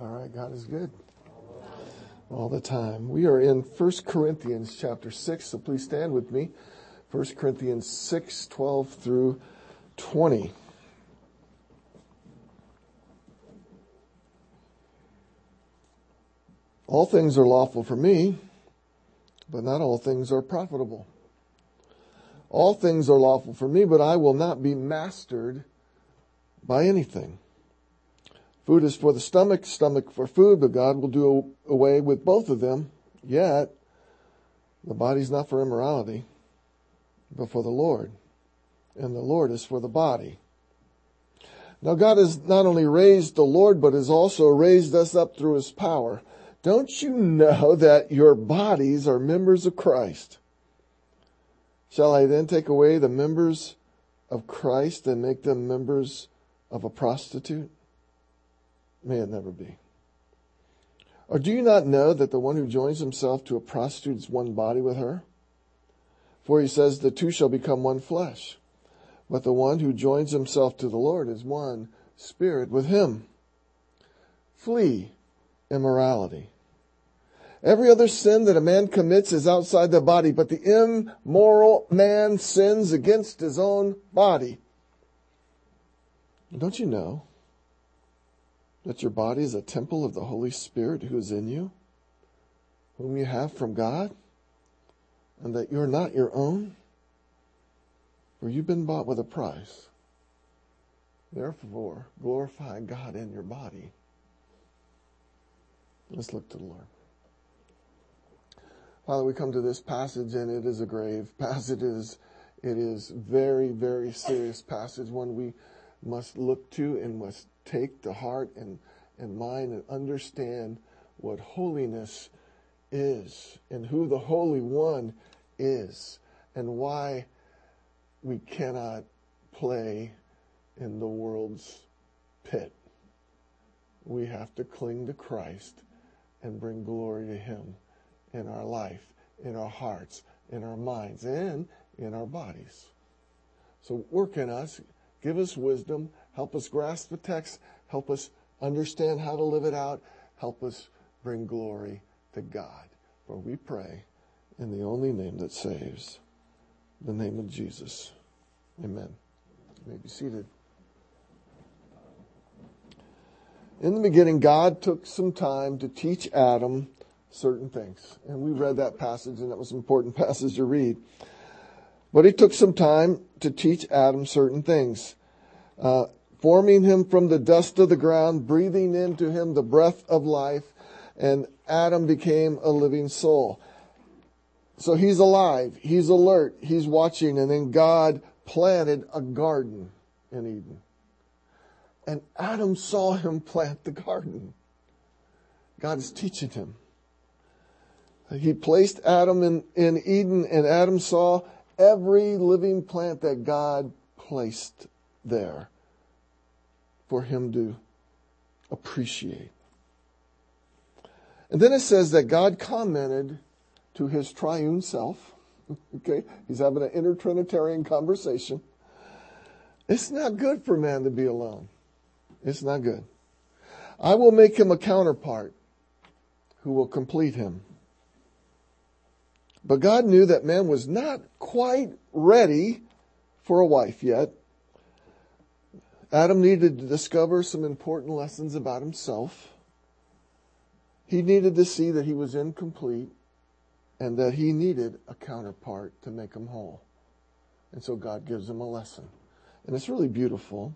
All right, God is good. All the time. We are in 1 Corinthians chapter 6, so please stand with me. 1 Corinthians 6, 12 through 20. All things are lawful for me, but not all things are profitable. All things are lawful for me, but I will not be mastered by anything. Food is for the stomach, stomach for food, but God will do away with both of them. Yet, the body's not for immorality, but for the Lord. And the Lord is for the body. Now God has not only raised the Lord, but has also raised us up through his power. Don't you know that your bodies are members of Christ? Shall I then take away the members of Christ and make them members of a prostitute? May it never be. Or do you not know that the one who joins himself to a prostitute is one body with her? For he says, the two shall become one flesh. But the one who joins himself to the Lord is one spirit with him. Flee immorality. Every other sin that a man commits is outside the body, but the immoral man sins against his own body. Don't you know that your body is a temple of the Holy Spirit who is in you, whom you have from God, and that you're not your own? For you've been bought with a price. Therefore, glorify God in your body. Let's look to the Lord. Father, we come to this passage and it is a grave passage. It is, it is very, very serious passage, one we must look to and must take to heart and, and mind and understand what holiness is and who the Holy One is and why we cannot play in the world's pit. We have to cling to Christ and bring glory to Him in our life, in our hearts, in our minds, and in our bodies. So work in us, give us wisdom, help us grasp the text, help us understand how to live it out, help us bring glory to God. For we pray in the only name that saves, the name of Jesus. Amen. You may be seated. In the beginning, God took some time to teach Adam certain things. And we read that passage, and that was an important passage to read. But he took some time to teach Adam certain things, uh, forming him from the dust of the ground, breathing into him the breath of life, and Adam became a living soul. So he's alive, he's alert, he's watching, and then God planted a garden in Eden. And Adam saw him plant the garden. God is teaching him. He placed Adam in, in Eden, and Adam saw every living plant that God placed there for him to appreciate. And then it says that God commented to his triune self. Okay, he's having an intertrinitarian conversation. It's not good for man to be alone. It's not good. I will make him a counterpart who will complete him. But God knew that man was not quite ready for a wife yet. Adam needed to discover some important lessons about himself. He needed to see that he was incomplete and that he needed a counterpart to make him whole. And so God gives him a lesson. And it's really beautiful.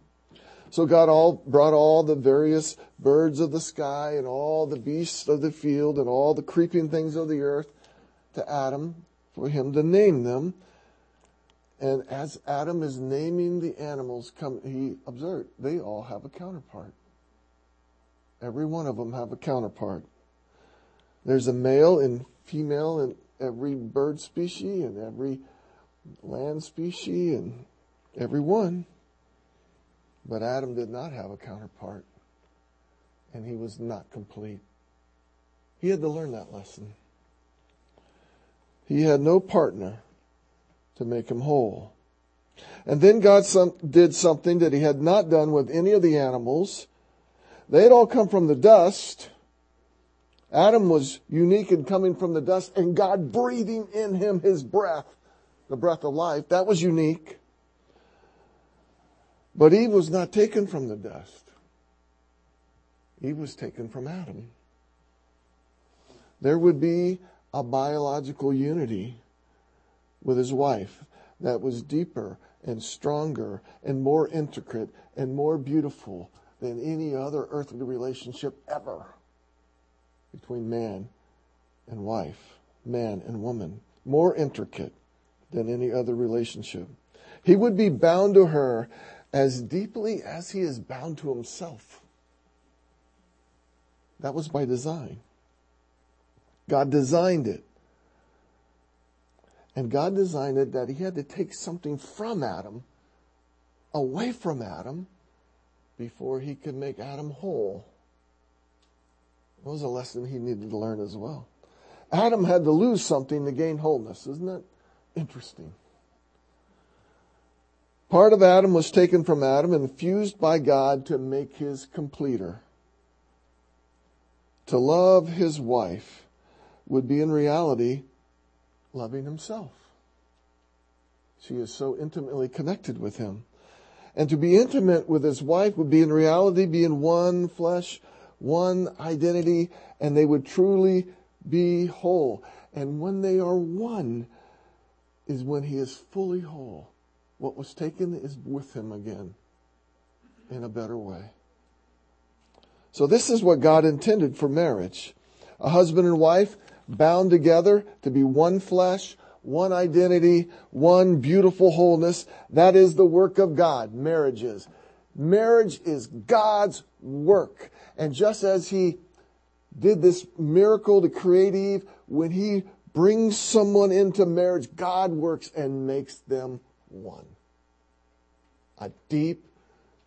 So God all brought all the various birds of the sky and all the beasts of the field and all the creeping things of the earth to Adam for him to name them. And as Adam is naming the animals, come, he observed they all have a counterpart. Every one of them have a counterpart. There's a male and female in every bird species and every land species and every one. But Adam did not have a counterpart and he was not complete. He had to learn that lesson. He had no partner to make him whole. And then God did something that he had not done with any of the animals. They had all come from the dust. Adam was unique in coming from the dust and God breathing in him his breath, the breath of life. That was unique. But Eve was not taken from the dust. Eve was taken from Adam. There would be a biological unity with his wife that was deeper and stronger and more intricate and more beautiful than any other earthly relationship ever between man and wife, man and woman. More intricate than any other relationship. He would be bound to her as deeply as he is bound to himself. That was by design. God designed it. And God designed it that he had to take something from Adam, away from Adam, before he could make Adam whole. That was a lesson he needed to learn as well. Adam had to lose something to gain wholeness. Isn't that interesting? Part of Adam was taken from Adam and fused by God to make his completer. To love his wife would be in reality loving himself. She is so intimately connected with him. And to be intimate with his wife would be in reality be in one flesh, one identity, and they would truly be whole. And when they are one is when he is fully whole. What was taken is with him again in a better way. So this is what God intended for marriage. A husband and wife bound together to be one flesh, one identity, one beautiful wholeness. That is the work of God, marriage is. Marriage is God's work. And just as He did this miracle to create Eve, when He brings someone into marriage, God works and makes them one. A deep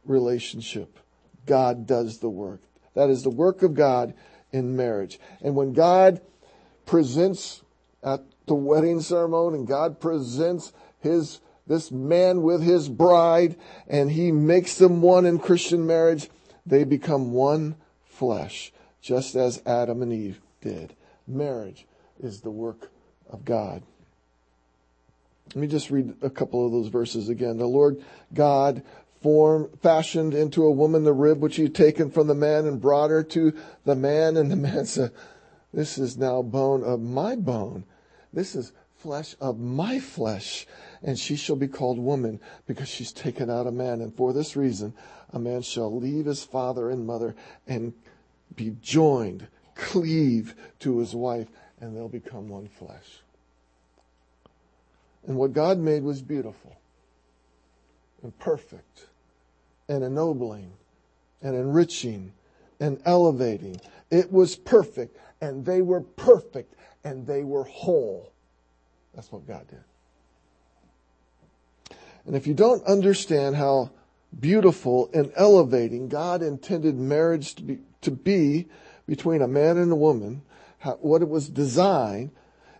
relationship. God does the work. That is the work of God in marriage. And when God presents at the wedding ceremony and God presents his this man with his bride and he makes them one in Christian marriage, they become one flesh, just as Adam and Eve did. Marriage is the work of God. Let me just read a couple of those verses again. The Lord God formed, fashioned into a woman the rib which he had taken from the man and brought her to the man, and the man said, this is now bone of my bone. This is flesh of my flesh. And she shall be called woman because she's taken out a man. And for this reason, a man shall leave his father and mother and be joined, cleave to his wife, and they'll become one flesh. And what God made was beautiful and perfect and ennobling and enriching and elevating. It was perfect and they were perfect and they were whole. That's what God did. And if you don't understand how beautiful and elevating God intended marriage to be, to be between a man and a woman, how, what it was designed,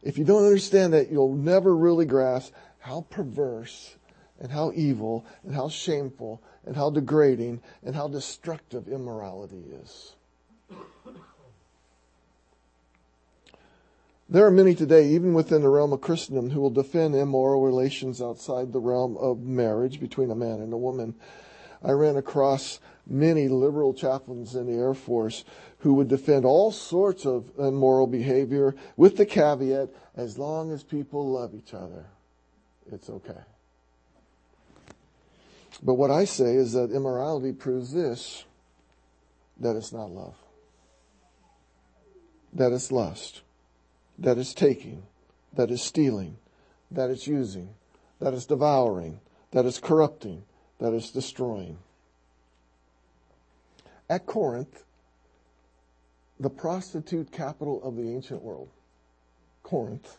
if you don't understand that, you'll never really grasp how perverse and how evil and how shameful and how degrading and how destructive immorality is. There are many today, even within the realm of Christendom, who will defend immoral relations outside the realm of marriage between a man and a woman. I ran across many liberal chaplains in the Air Force who would defend all sorts of immoral behavior with the caveat, as long as people love each other, it's okay. But what I say is that immorality proves this, that it's not love. That it's lust that is taking, that is stealing, that is using, that is devouring, that is corrupting, that is destroying. At Corinth, the prostitute capital of the ancient world, Corinth,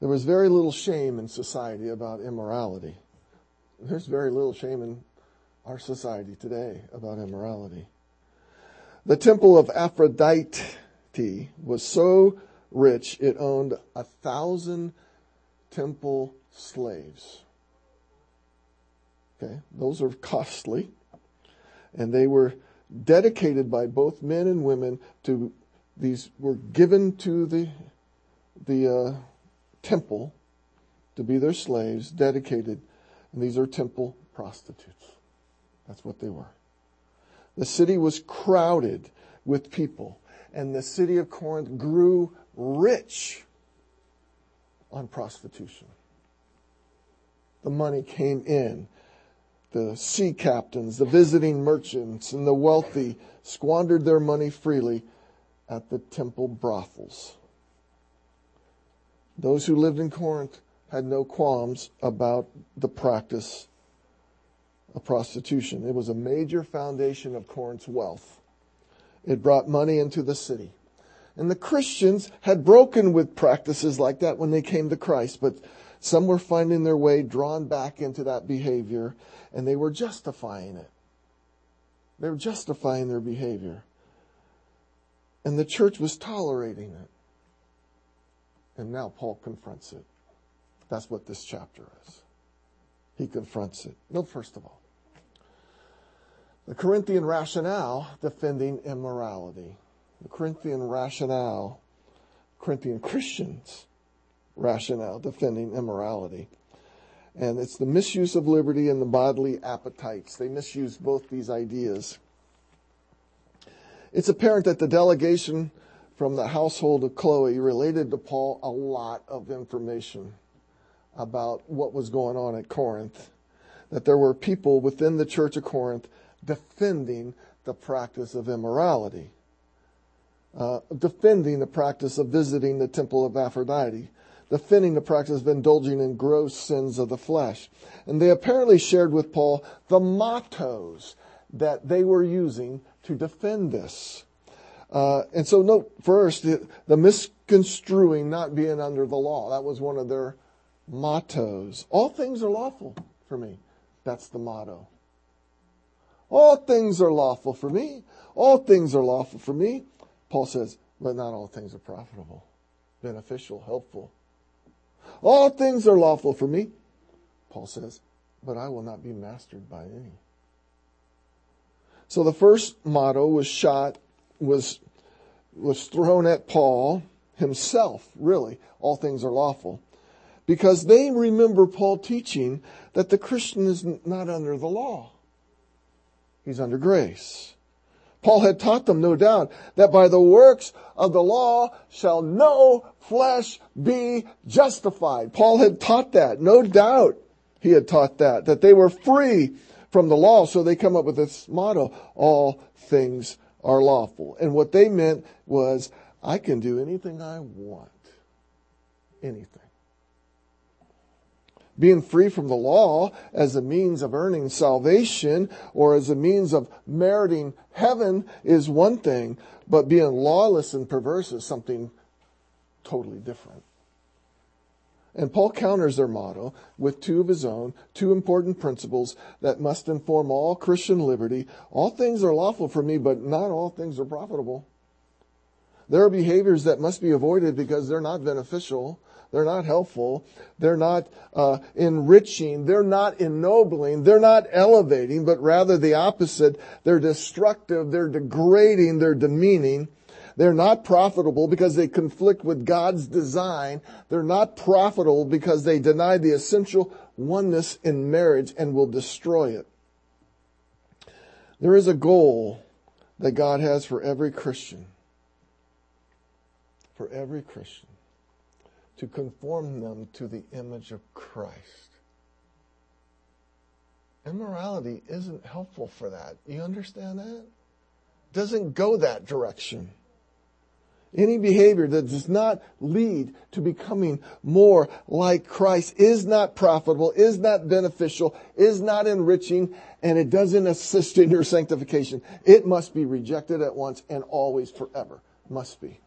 there was very little shame in society about immorality. There's very little shame in our society today about immorality. The temple of Aphrodite was so rich it owned a thousand temple slaves. Okay, those are costly, and they were dedicated by both men and women to these were given to the the uh, temple to be their slaves, dedicated, and these are temple prostitutes. That's what they were. The city was crowded with people, and the city of Corinth grew rich on prostitution. The money came in. The sea captains, the visiting merchants, and the wealthy squandered their money freely at the temple brothels. Those who lived in Corinth had no qualms about the practice of prostitution. It was a major foundation of Corinth's wealth. It brought money into the city. And the Christians had broken with practices like that when they came to Christ, but some were finding their way drawn back into that behavior and they were justifying it. They were justifying their behavior. And the church was tolerating it. And now Paul confronts it. That's what this chapter is. He confronts it. No, first of all, the Corinthian rationale defending immorality. The Corinthian rationale, Corinthian Christians' rationale defending immorality. And it's the misuse of liberty and the bodily appetites. They misuse both these ideas. It's apparent that the delegation from the household of Chloe related to Paul a lot of information about what was going on at Corinth. That there were people within the church of Corinth defending the practice of immorality, uh, defending the practice of visiting the temple of Aphrodite, defending the practice of indulging in gross sins of the flesh. And they apparently shared with Paul the mottos that they were using to defend this. Uh, and so note first the, the misconstruing not being under the law. That was one of their mottos. All things are lawful for me. That's the motto. All things are lawful for me. All things are lawful for me. Paul says, but not all things are profitable, beneficial, helpful. All things are lawful for me. Paul says, but I will not be mastered by any. So the first motto was shot, was, was thrown at Paul himself, really. All things are lawful. Because they remember Paul teaching that the Christian is not under the law. He's under grace. Paul had taught them, no doubt, that by the works of the law shall no flesh be justified. Paul had taught that, no doubt he had taught that, that they were free from the law. So they come up with this motto, all things are lawful. And what they meant was, I can do anything I want. Anything. Being free from the law as a means of earning salvation or as a means of meriting heaven is one thing, but being lawless and perverse is something totally different. And Paul counters their motto with two of his own, two important principles that must inform all Christian liberty. All things are lawful for me, but not all things are profitable. There are behaviors that must be avoided because they're not beneficial. They're not helpful. They're not uh, enriching. They're not ennobling. They're not elevating, but rather the opposite. They're destructive. They're degrading. They're demeaning. They're not profitable because they conflict with God's design. They're not profitable because they deny the essential oneness in marriage and will destroy it. There is a goal that God has for every Christian. For every Christian. To conform them to the image of Christ. Immorality isn't helpful for that. You understand that? Doesn't go that direction. Any behavior that does not lead to becoming more like Christ is not profitable, is not beneficial, is not enriching, and it doesn't assist in your sanctification. It must be rejected at once and always forever. Must be.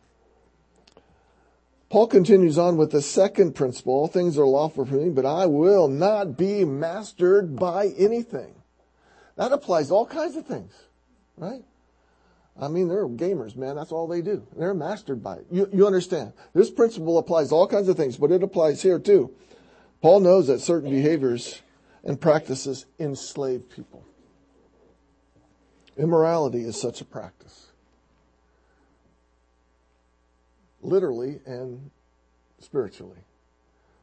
Paul continues on with the second principle. All things are lawful for me, but I will not be mastered by anything. That applies to all kinds of things, right? I mean, they're gamers, man. That's all they do. They're mastered by it. You, you understand? This principle applies to all kinds of things, but it applies here too. Paul knows that certain behaviors and practices enslave people. Immorality is such a practice. Literally and spiritually.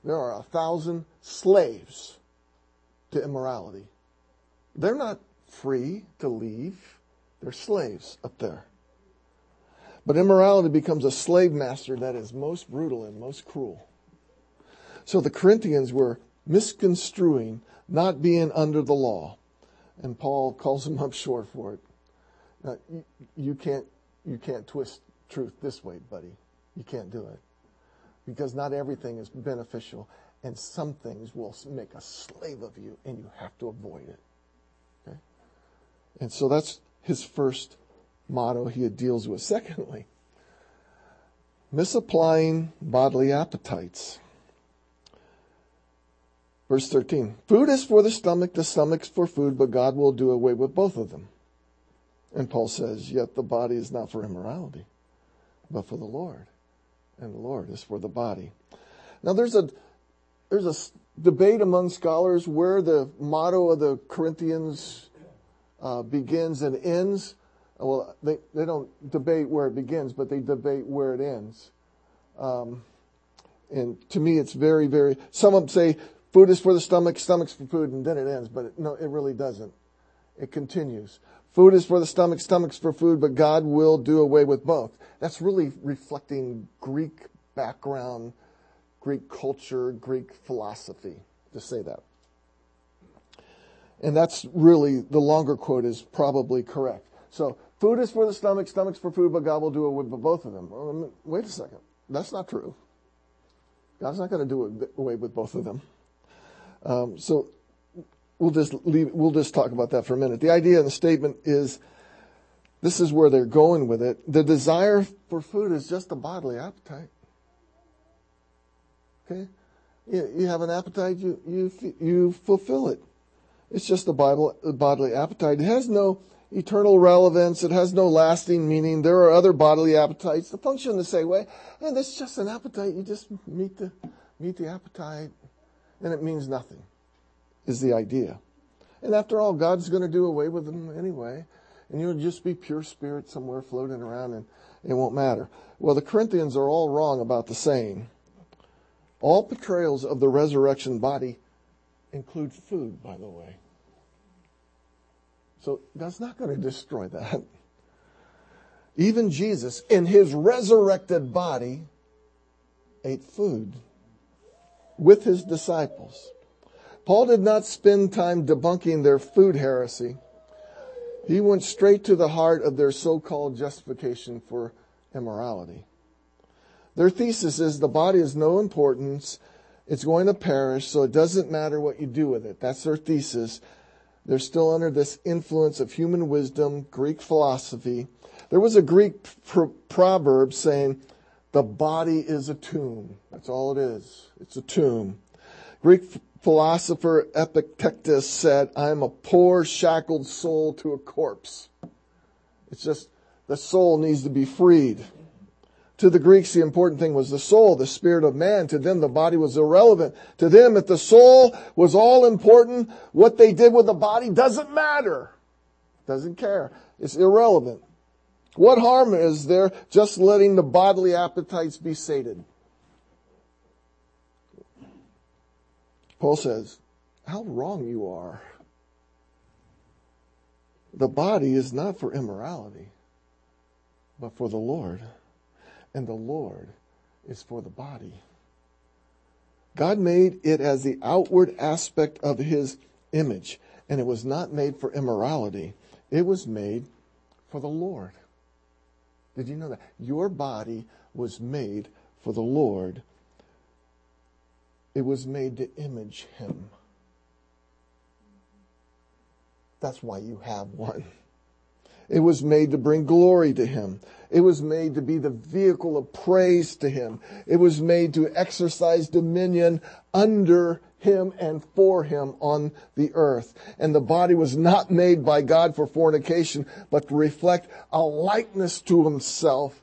There are a thousand slaves to immorality. They're not free to leave. They're slaves up there. But immorality becomes a slave master that is most brutal and most cruel. So the Corinthians were misconstruing not being under the law. And Paul calls them up short for it. Now, you, you can't, you can't twist truth this way, buddy. You can't do it. Because not everything is beneficial, and some things will make a slave of you, and you have to avoid it. Okay? And so that's his first motto he deals with. Secondly, misapplying bodily appetites. Verse 13 Food is for the stomach, the stomach's for food, but God will do away with both of them. And Paul says, Yet the body is not for immorality, but for the Lord. And the Lord is for the body. Now there's a there's a debate among scholars where the motto of the Corinthians uh, begins and ends. Well, they, they don't debate where it begins, but they debate where it ends. Um, and to me, it's very, very. Some of them say food is for the stomach, stomach's for food, and then it ends. But it, no, it really doesn't. It continues. Food is for the stomach, stomach's for food, but God will do away with both. That's really reflecting Greek background, Greek culture, Greek philosophy to say that. And that's really, the longer quote is probably correct. So, food is for the stomach, stomach's for food, but God will do away with both of them. Well, wait a second. That's not true. God's not going to do away with both of them. Um, so, we'll just leave, we'll just talk about that for a minute. The idea in the statement is, this is where they're going with it. The desire for food is just a bodily appetite. Okay? You, you have an appetite, you, you, you fulfill it. It's just a Bible, bodily appetite. It has no eternal relevance. It has no lasting meaning. There are other bodily appetites that function the same way. And it's just an appetite. You just meet the, meet the appetite and it means nothing is the idea. And after all, God's going to do away with them anyway. And you'll just be pure spirit somewhere floating around and it won't matter. Well, the Corinthians are all wrong about the saying. All portrayals of the resurrection body include food, by the way. So God's not going to destroy that. Even Jesus, in his resurrected body, ate food with his disciples. Paul did not spend time debunking their food heresy. He went straight to the heart of their so-called justification for immorality. Their thesis is the body is no importance. It's going to perish, so it doesn't matter what you do with it. That's their thesis. They're still under this influence of human wisdom, Greek philosophy. There was a Greek pr- proverb saying, the body is a tomb. That's all it is. It's a tomb. Greek philosopher Epictetus said, I am a poor shackled soul to a corpse. It's just the soul needs to be freed. To the Greeks, the important thing was the soul, the spirit of man. To them, the body was irrelevant. To them, if the soul was all important, what they did with the body doesn't matter. Doesn't care. It's irrelevant. What harm is there just letting the bodily appetites be sated? Paul says, how wrong you are. The body is not for immorality, but for the Lord and the Lord is for the body. God made it as the outward aspect of his image, and it was not made for immorality. It was made for the Lord. Did you know that? Your body was made for the Lord. It was made to image him. That's why you have one. It was made to bring glory to him. It was made to be the vehicle of praise to him. It was made to exercise dominion under him and for him on the earth. And the body was not made by God for fornication, but to reflect a likeness to himself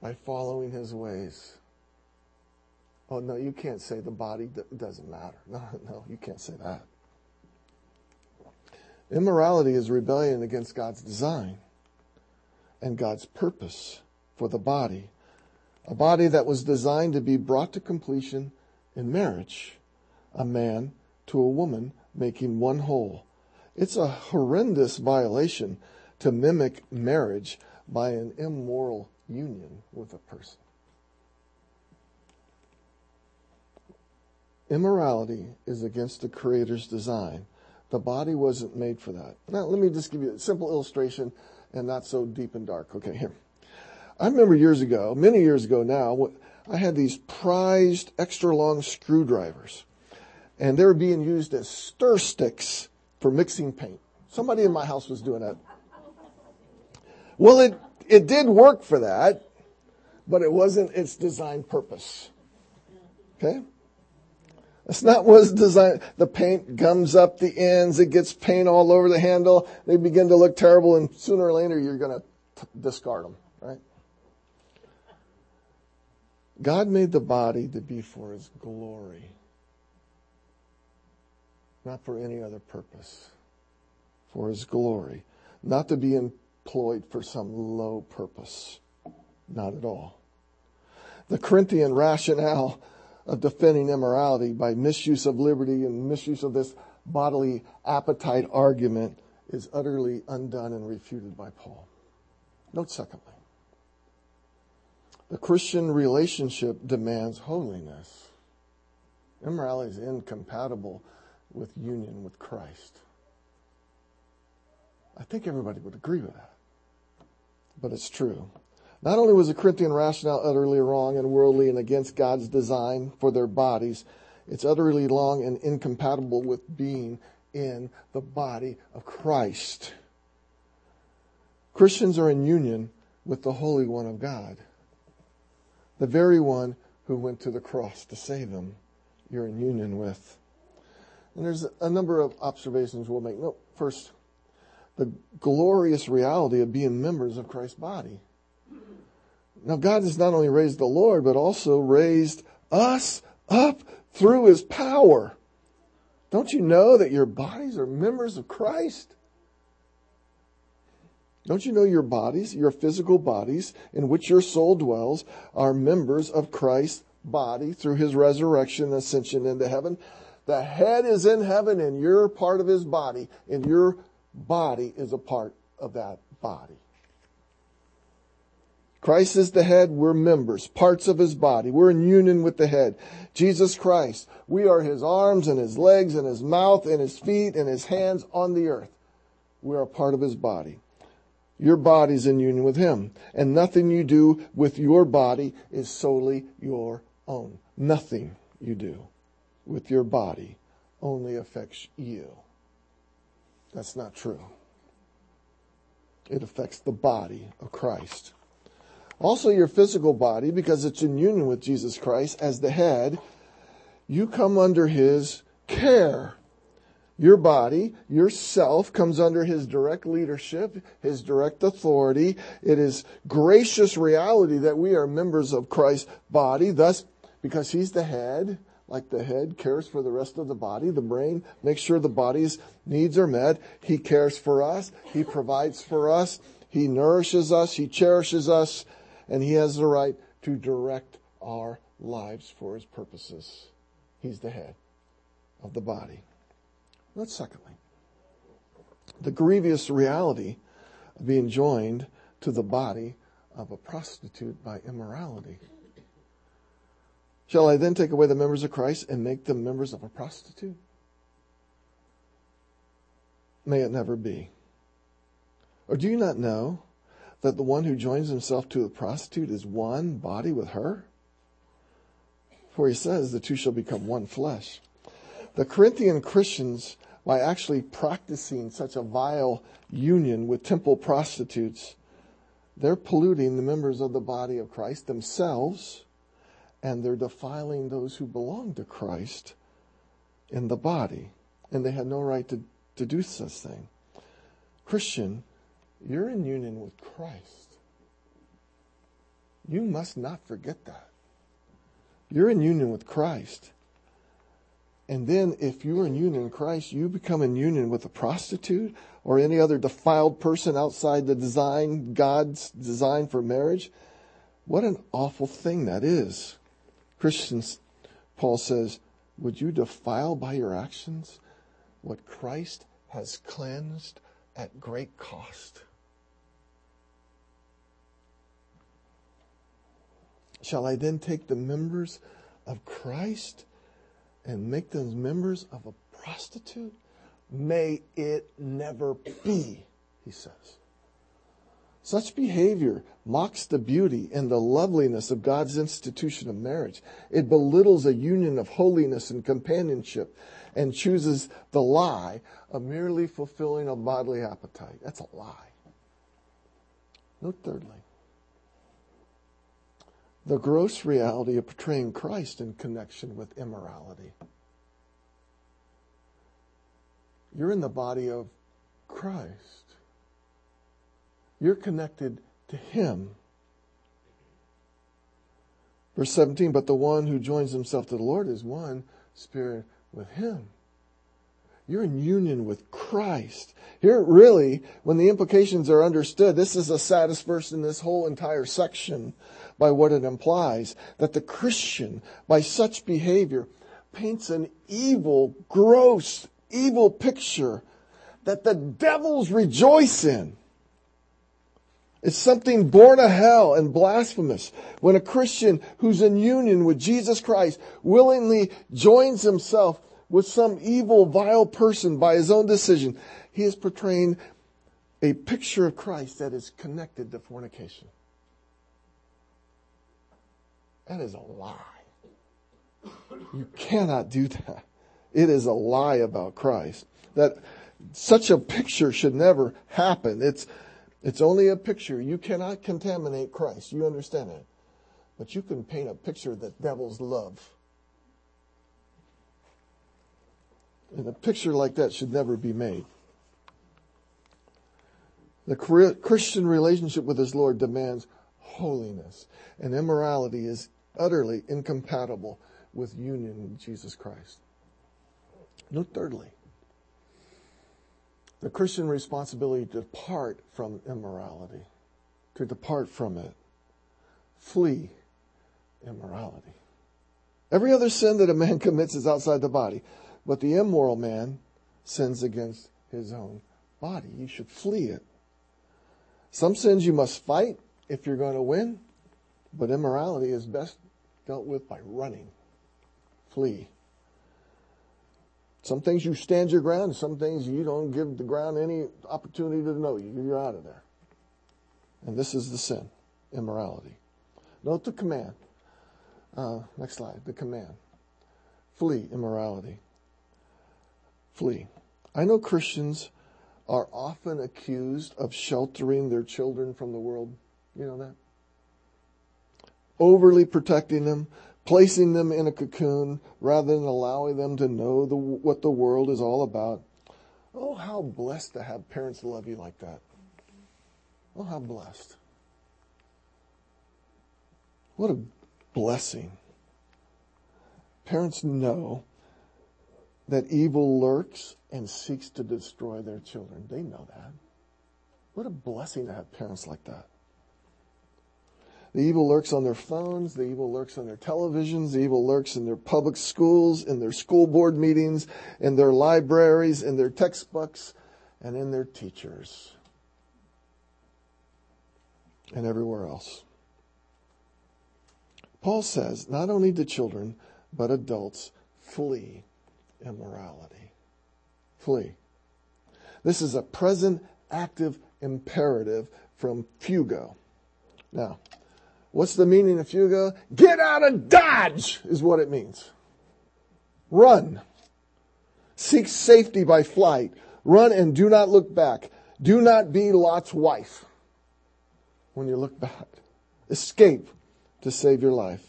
by following his ways. Oh no, you can't say the body doesn't matter. No, no, you can't say that. Immorality is rebellion against God's design and God's purpose for the body. A body that was designed to be brought to completion in marriage. A man to a woman making one whole. It's a horrendous violation to mimic marriage by an immoral union with a person. Immorality is against the Creator's design. The body wasn't made for that. Now, let me just give you a simple illustration and not so deep and dark. Okay, here. I remember years ago, many years ago now, I had these prized extra long screwdrivers, and they were being used as stir sticks for mixing paint. Somebody in my house was doing that. Well, it, it did work for that, but it wasn't its design purpose. Okay? That's not what it's designed. The paint gums up the ends. It gets paint all over the handle. They begin to look terrible, and sooner or later you're going to discard them, right? God made the body to be for His glory, not for any other purpose. For His glory, not to be employed for some low purpose. Not at all. The Corinthian rationale of defending immorality by misuse of liberty and misuse of this bodily appetite argument is utterly undone and refuted by Paul. Note secondly, the Christian relationship demands holiness. Immorality is incompatible with union with Christ. I think everybody would agree with that. But it's true. Not only was the Corinthian rationale utterly wrong and worldly and against God's design for their bodies, it's utterly wrong and incompatible with being in the body of Christ. Christians are in union with the Holy One of God, the very one who went to the cross to save them. You're in union with. And there's a number of observations we'll make. No, first, the glorious reality of being members of Christ's body. Now, God has not only raised the Lord, but also raised us up through his power. Don't you know that your bodies are members of Christ? Don't you know your bodies, your physical bodies in which your soul dwells, are members of Christ's body through his resurrection and ascension into heaven? The head is in heaven and you're part of his body, and your body is a part of that body. Christ is the head. We're members, parts of his body. We're in union with the head. Jesus Christ. We are his arms and his legs and his mouth and his feet and his hands on the earth. We are a part of his body. Your body's in union with him. And nothing you do with your body is solely your own. Nothing you do with your body only affects you. That's not true. It affects the body of Christ. Also, your physical body, because it's in union with Jesus Christ as the head, you come under his care. Your body, yourself, comes under his direct leadership, his direct authority. It is gracious reality that we are members of Christ's body. Thus, because he's the head, like the head cares for the rest of the body, the brain makes sure the body's needs are met. He cares for us. He provides for us. He nourishes us. He cherishes us and He has the right to direct our lives for His purposes. He's the head of the body. That's secondly. The grievous reality of being joined to the body of a prostitute by immorality. Shall I then take away the members of Christ and make them members of a prostitute? May it never be. Or do you not know that the one who joins himself to a prostitute is one body with her? For he says the two shall become one flesh. The Corinthian Christians, by actually practicing such a vile union with temple prostitutes, they're polluting the members of the body of Christ themselves, and they're defiling those who belong to Christ in the body. And they had no right to, to do such thing. Christian, you're in union with Christ. You must not forget that. You're in union with Christ. And then if you're in union with Christ, you become in union with a prostitute or any other defiled person outside the design, God's design for marriage. What an awful thing that is. Christians, Paul says, would you defile by your actions what Christ has cleansed at great cost? Shall I then take the members of Christ and make them members of a prostitute? May it never be, he says. Such behavior mocks the beauty and the loveliness of God's institution of marriage. It belittles a union of holiness and companionship and chooses the lie of merely fulfilling a bodily appetite. That's a lie. Note thirdly, the gross reality of portraying Christ in connection with immorality. You're in the body of Christ. You're connected to Him. Verse 17, but the one who joins himself to the Lord is one spirit with Him. You're in union with Christ. Here, really, when the implications are understood, this is the saddest verse in this whole entire section by what it implies that the Christian, by such behavior, paints an evil, gross, evil picture that the devils rejoice in. It's something born of hell and blasphemous when a Christian who's in union with Jesus Christ willingly joins himself with some evil, vile person by his own decision. He is portraying a picture of Christ that is connected to fornication. That is a lie. You cannot do that. It is a lie about Christ. That such a picture should never happen. It's, it's only a picture. You cannot contaminate Christ. You understand that. But you can paint a picture that devils love. And a picture like that should never be made. The Christian relationship with his Lord demands holiness, and immorality is utterly incompatible with union with Jesus Christ. Note thirdly, the Christian responsibility to depart from immorality, to depart from it, flee immorality. Every other sin that a man commits is outside the body, but the immoral man sins against his own body. You should flee it. Some sins you must fight if you're going to win, but immorality is best dealt with by running. Flee. Some things you stand your ground, some things you don't give the ground any opportunity to know you. You're out of there. And this is the sin, immorality. Note the command. Uh, next slide, the command. Flee immorality. Flee. I know Christians are often accused of sheltering their children from the world. You know that? overly protecting them, placing them in a cocoon rather than allowing them to know the, what the world is all about. Oh, how blessed to have parents love you like that. Oh, how blessed. What a blessing. Parents know that evil lurks and seeks to destroy their children. They know that. What a blessing to have parents like that. The evil lurks on their phones. The evil lurks on their televisions. The evil lurks in their public schools, in their school board meetings, in their libraries, in their textbooks, and in their teachers. And everywhere else. Paul says not only do children, but adults flee immorality. Flee. This is a present active imperative from Fugo. Now, What's the meaning of fuga? Get out of Dodge is what it means. Run. Seek safety by flight. Run and do not look back. Do not be Lot's wife when you look back. Escape to save your life.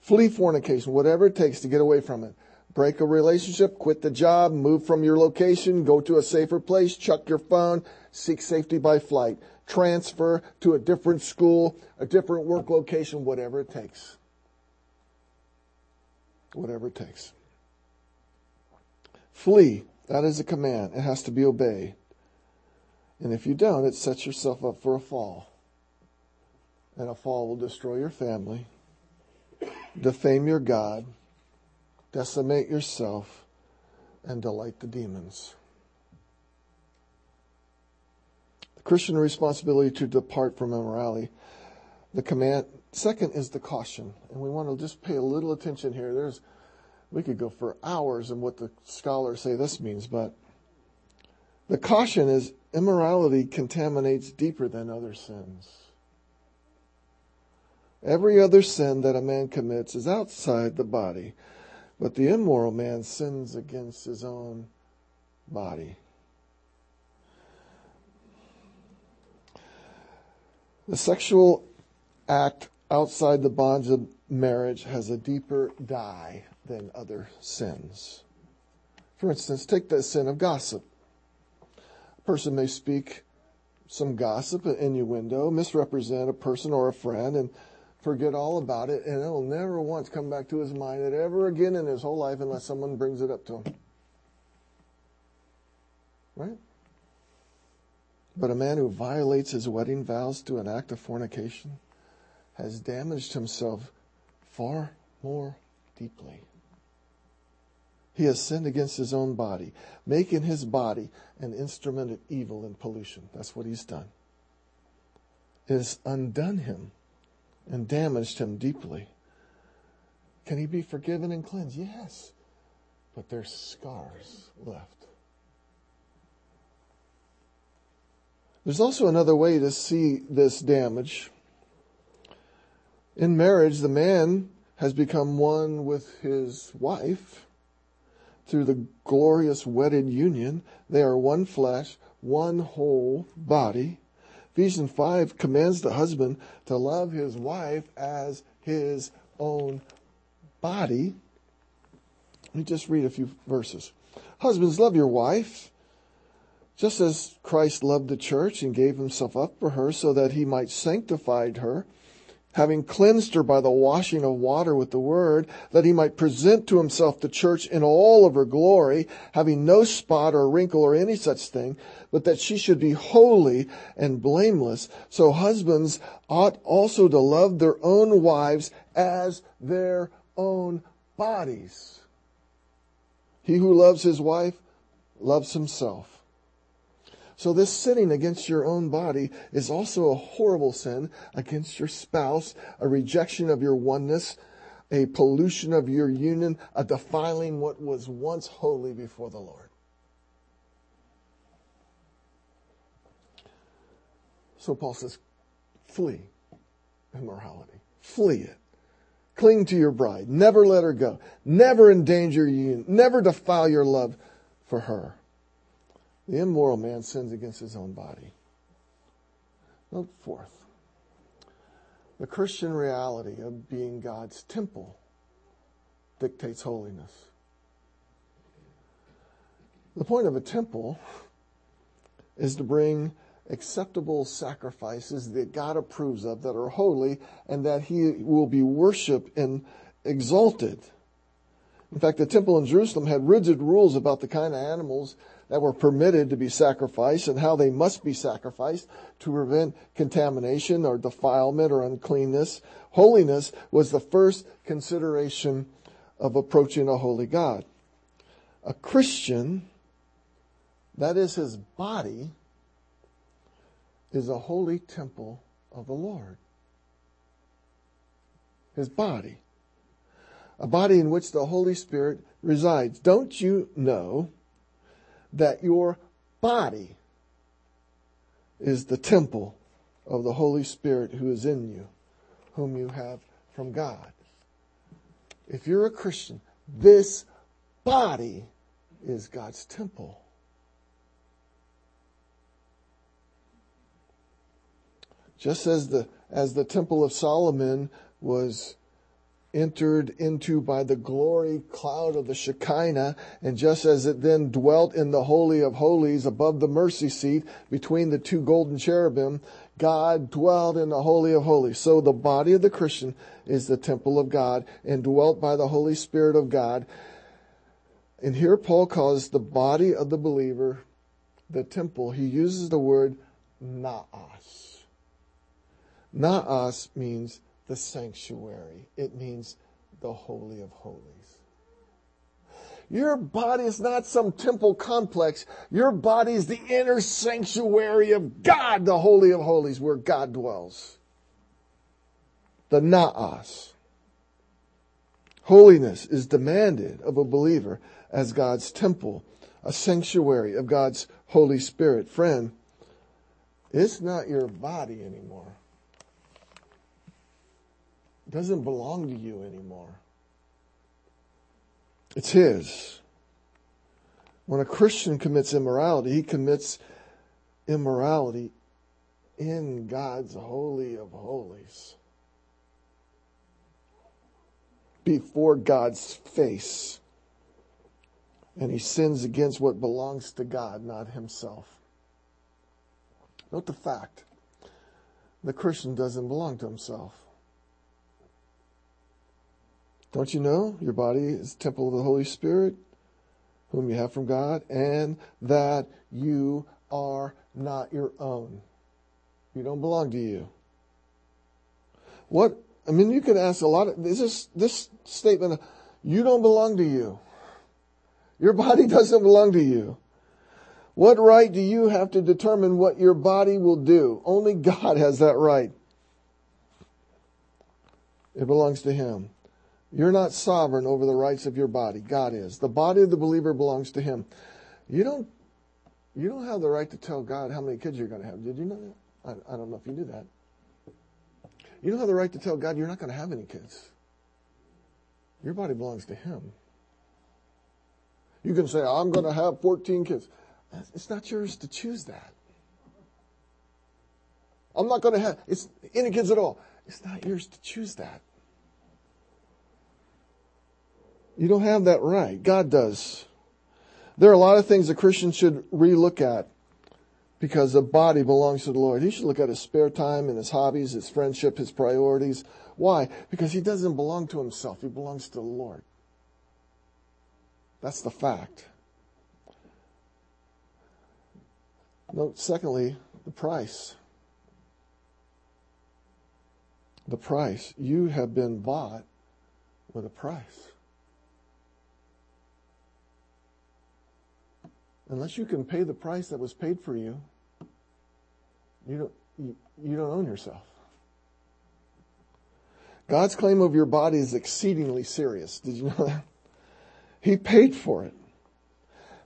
Flee fornication, whatever it takes to get away from it. Break a relationship, quit the job, move from your location, go to a safer place, chuck your phone, seek safety by flight transfer to a different school, a different work location, whatever it takes. Whatever it takes. Flee. That is a command. It has to be obeyed. And if you don't, it sets yourself up for a fall. And a fall will destroy your family, defame your God, decimate yourself, and delight the demons. The Christian responsibility to depart from immorality. The command, second is the caution. And we want to just pay a little attention here. There's, we could go for hours in what the scholars say this means, but the caution is immorality contaminates deeper than other sins. Every other sin that a man commits is outside the body, but the immoral man sins against his own body. The sexual act outside the bonds of marriage has a deeper dye than other sins. For instance, take the sin of gossip. A person may speak some gossip, an innuendo, misrepresent a person or a friend, and forget all about it, and it'll never once come back to his mind that ever again in his whole life unless someone brings it up to him. Right? But a man who violates his wedding vows to an act of fornication has damaged himself far more deeply. He has sinned against his own body, making his body an instrument of evil and pollution. That's what he's done. It has undone him and damaged him deeply. Can he be forgiven and cleansed? Yes. But there's scars left. There's also another way to see this damage. In marriage, the man has become one with his wife through the glorious wedded union. They are one flesh, one whole body. Ephesians 5 commands the husband to love his wife as his own body. Let me just read a few verses. Husbands, love your wife, just as Christ loved the church and gave himself up for her so that he might sanctify her having cleansed her by the washing of water with the word, that he might present to himself the church in all of her glory, having no spot or wrinkle or any such thing, but that she should be holy and blameless. So husbands ought also to love their own wives as their own bodies. He who loves his wife loves himself. So this sinning against your own body is also a horrible sin against your spouse, a rejection of your oneness, a pollution of your union, a defiling what was once holy before the Lord. So Paul says, flee immorality. Flee it. Cling to your bride. Never let her go. Never endanger union. Never defile your love for her. The immoral man sins against his own body. Note fourth, the Christian reality of being God's temple dictates holiness. The point of a temple is to bring acceptable sacrifices that God approves of, that are holy, and that He will be worshiped and exalted. In fact, the temple in Jerusalem had rigid rules about the kind of animals that were permitted to be sacrificed and how they must be sacrificed to prevent contamination or defilement or uncleanness. Holiness was the first consideration of approaching a holy God. A Christian, that is his body, is a holy temple of the Lord. His body. A body in which the Holy Spirit resides. Don't you know that your body is the temple of the Holy Spirit who is in you, whom you have from God. If you're a Christian, this body is God's temple. Just as the as the temple of Solomon was entered into by the glory cloud of the Shekinah, and just as it then dwelt in the Holy of Holies above the mercy seat between the two golden cherubim, God dwelled in the Holy of Holies. So the body of the Christian is the temple of God and dwelt by the Holy Spirit of God. And here Paul calls the body of the believer the temple. He uses the word naos. Naos means the sanctuary. It means the Holy of Holies. Your body is not some temple complex. Your body is the inner sanctuary of God, the Holy of Holies, where God dwells. The Naos. Holiness is demanded of a believer as God's temple, a sanctuary of God's Holy Spirit. Friend, it's not your body anymore. Doesn't belong to you anymore. It's His. When a Christian commits immorality, he commits immorality in God's Holy of Holies. Before God's face. And he sins against what belongs to God, not himself. Note the fact the Christian doesn't belong to himself. Don't you know your body is temple of the Holy Spirit, whom you have from God, and that you are not your own? You don't belong to you. What, I mean, you could ask a lot of, this, this statement, you don't belong to you. Your body doesn't belong to you. What right do you have to determine what your body will do? Only God has that right. It belongs to Him. You're not sovereign over the rights of your body. God is. The body of the believer belongs to Him. You don't, you don't have the right to tell God how many kids you're going to have. Did you know that? I, I don't know if you knew that. You don't have the right to tell God you're not going to have any kids. Your body belongs to Him. You can say, I'm going to have 14 kids. It's not yours to choose that. I'm not going to have it's any kids at all. It's not yours to choose that. You don't have that right. God does. There are a lot of things a Christian should relook at because the body belongs to the Lord. He should look at his spare time and his hobbies, his friendship, his priorities. Why? Because he doesn't belong to himself. He belongs to the Lord. That's the fact. Note, secondly, the price. The price. You have been bought with a price. Unless you can pay the price that was paid for you, you don't, you, you don't own yourself. God's claim of your body is exceedingly serious. Did you know that? He paid for it.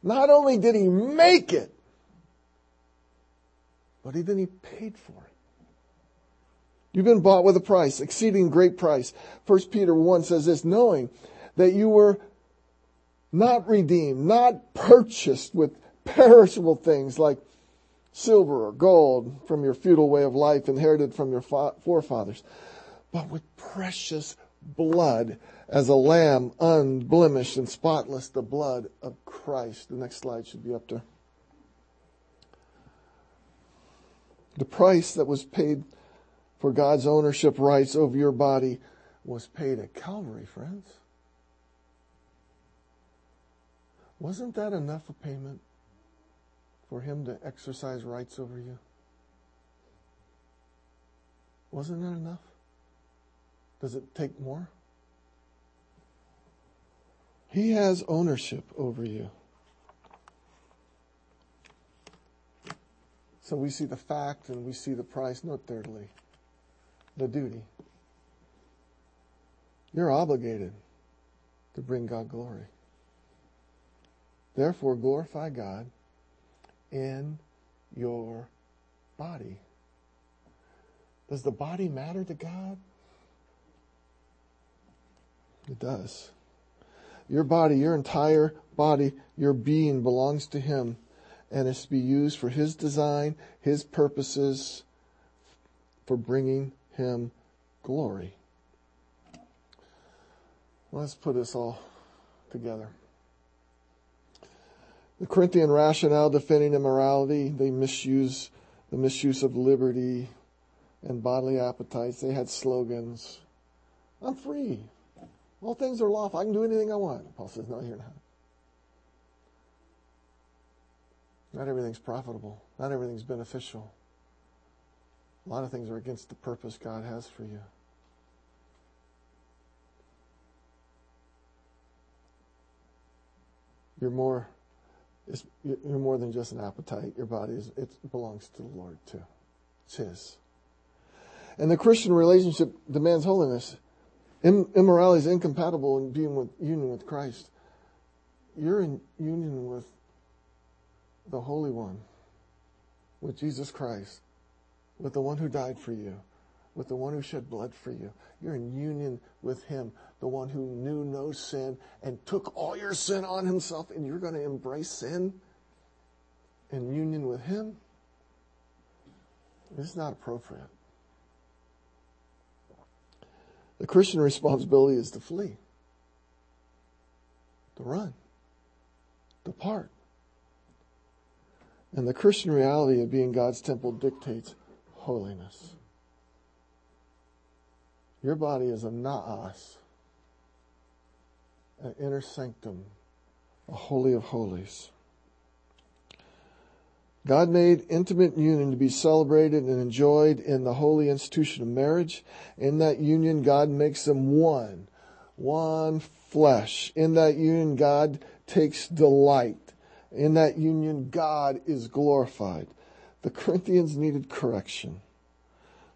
Not only did he make it, but even he paid for it. You've been bought with a price, exceeding great price. First Peter 1 says this, knowing that you were not redeemed, not purchased with perishable things like silver or gold from your futile way of life inherited from your forefathers, but with precious blood as a lamb unblemished and spotless, the blood of Christ. The next slide should be up there. The price that was paid for God's ownership rights over your body was paid at Calvary, friends. Wasn't that enough a payment for him to exercise rights over you? Wasn't that enough? Does it take more? He has ownership over you. So we see the fact and we see the price. Note thirdly, the duty. You're obligated to bring God glory. Therefore, glorify God in your body. Does the body matter to God? It does. Your body, your entire body, your being belongs to Him and is to be used for His design, His purposes, for bringing Him glory. Let's put this all together. The Corinthian rationale defending immorality, they misuse the misuse of liberty and bodily appetites. They had slogans. I'm free. All things are lawful. I can do anything I want. Paul says, No, you're not. Not everything's profitable. Not everything's beneficial. A lot of things are against the purpose God has for you. You're more, you're more than just an appetite. Your body is, it belongs to the Lord too. It's His. And the Christian relationship demands holiness. Immorality is incompatible in being with union with Christ. You're in union with the Holy One, with Jesus Christ, with the one who died for you, with the one who shed blood for you. You're in union with Him, the one who knew no sin and took all your sin on Himself, and you're going to embrace sin in union with Him? It's not appropriate. The Christian responsibility is to flee, to run, depart. And the Christian reality of being God's temple dictates holiness. Your body is a naos, an inner sanctum, a holy of holies. God made intimate union to be celebrated and enjoyed in the holy institution of marriage. In that union, God makes them one, one flesh. In that union, God takes delight. In that union, God is glorified. The Corinthians needed correction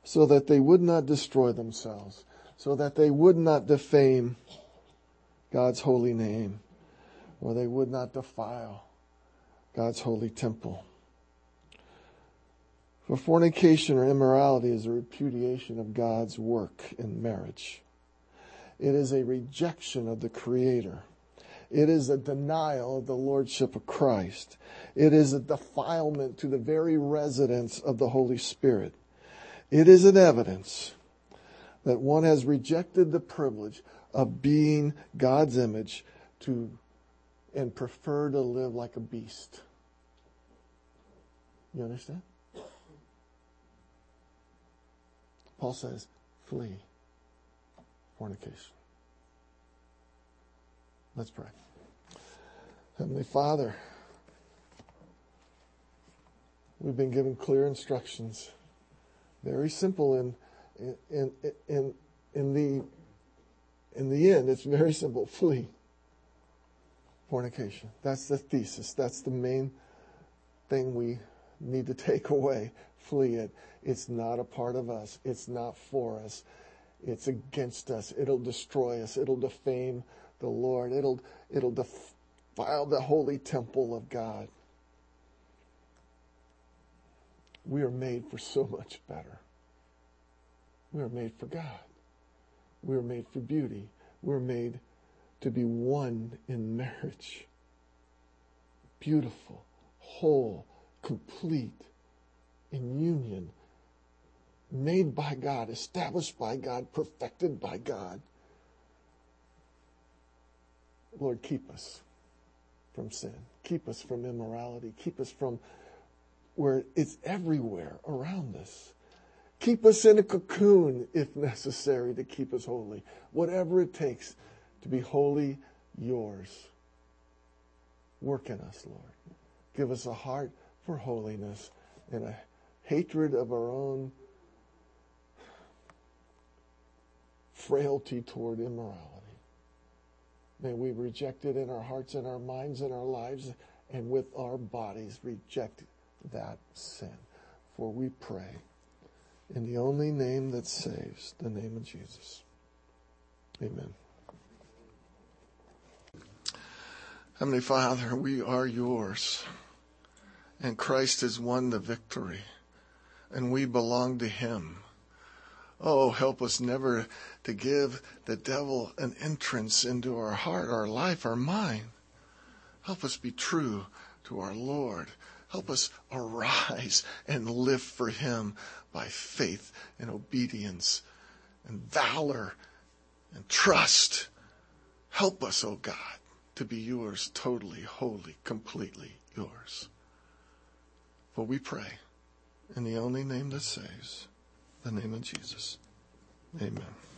so that they would not destroy themselves, so that they would not defame God's holy name, or they would not defile God's holy temple. For fornication or immorality is a repudiation of God's work in marriage. It is a rejection of the Creator. It is a denial of the Lordship of Christ. It is a defilement to the very residence of the Holy Spirit. It is an evidence that one has rejected the privilege of being God's image to and prefer to live like a beast. You understand? Paul says, flee fornication. Let's pray. Heavenly Father, we've been given clear instructions very simple in in in in the in the end it's very simple. Flee. Fornication. That's the thesis. That's the main thing we need to take away. Flee it. It's not a part of us. It's not for us. It's against us. It'll destroy us. It'll defame the lord. It'll it'll defile the holy temple of god we are made for so much better. We are made for God. We are made for beauty. We're made to be one in marriage. Beautiful, whole, complete, in union, made by God, established by God, perfected by God. Lord, keep us from sin. Keep us from immorality. Keep us from where it's everywhere around us. Keep us in a cocoon if necessary to keep us holy. Whatever it takes to be wholly yours. Work in us, Lord. Give us a heart for holiness and a hatred of our own frailty toward immorality. May we reject it in our hearts and our minds and our lives and with our bodies reject that sin. For we pray in the only name that saves, the name of Jesus. Amen. Heavenly Father, we are yours, and Christ has won the victory, and we belong to Him. Oh, help us never to give the devil an entrance into our heart, our life, our mind. Help us be true to our Lord Help us arise and live for Him by faith and obedience and valor and trust. Help us, O oh God, to be yours, totally, wholly, completely yours. For we pray in the only name that saves, the name of Jesus. Amen.